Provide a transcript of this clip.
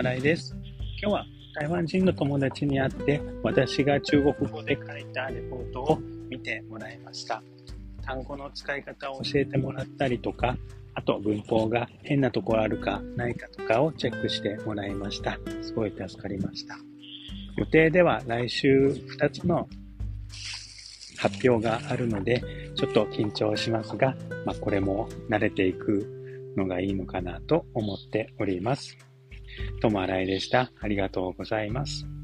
新井です。今日は台湾人の友達に会って、私が中国語で書いたレポートを見てもらいました。単語の使い方を教えてもらったりとか、あと文法が変なところあるかないかとかをチェックしてもらいました。すごい助かりました。予定では来週2つの発表があるので、ちょっと緊張しますが、まあ、これも慣れていくのがいいのかなと思っております。ともあらいでした。ありがとうございます。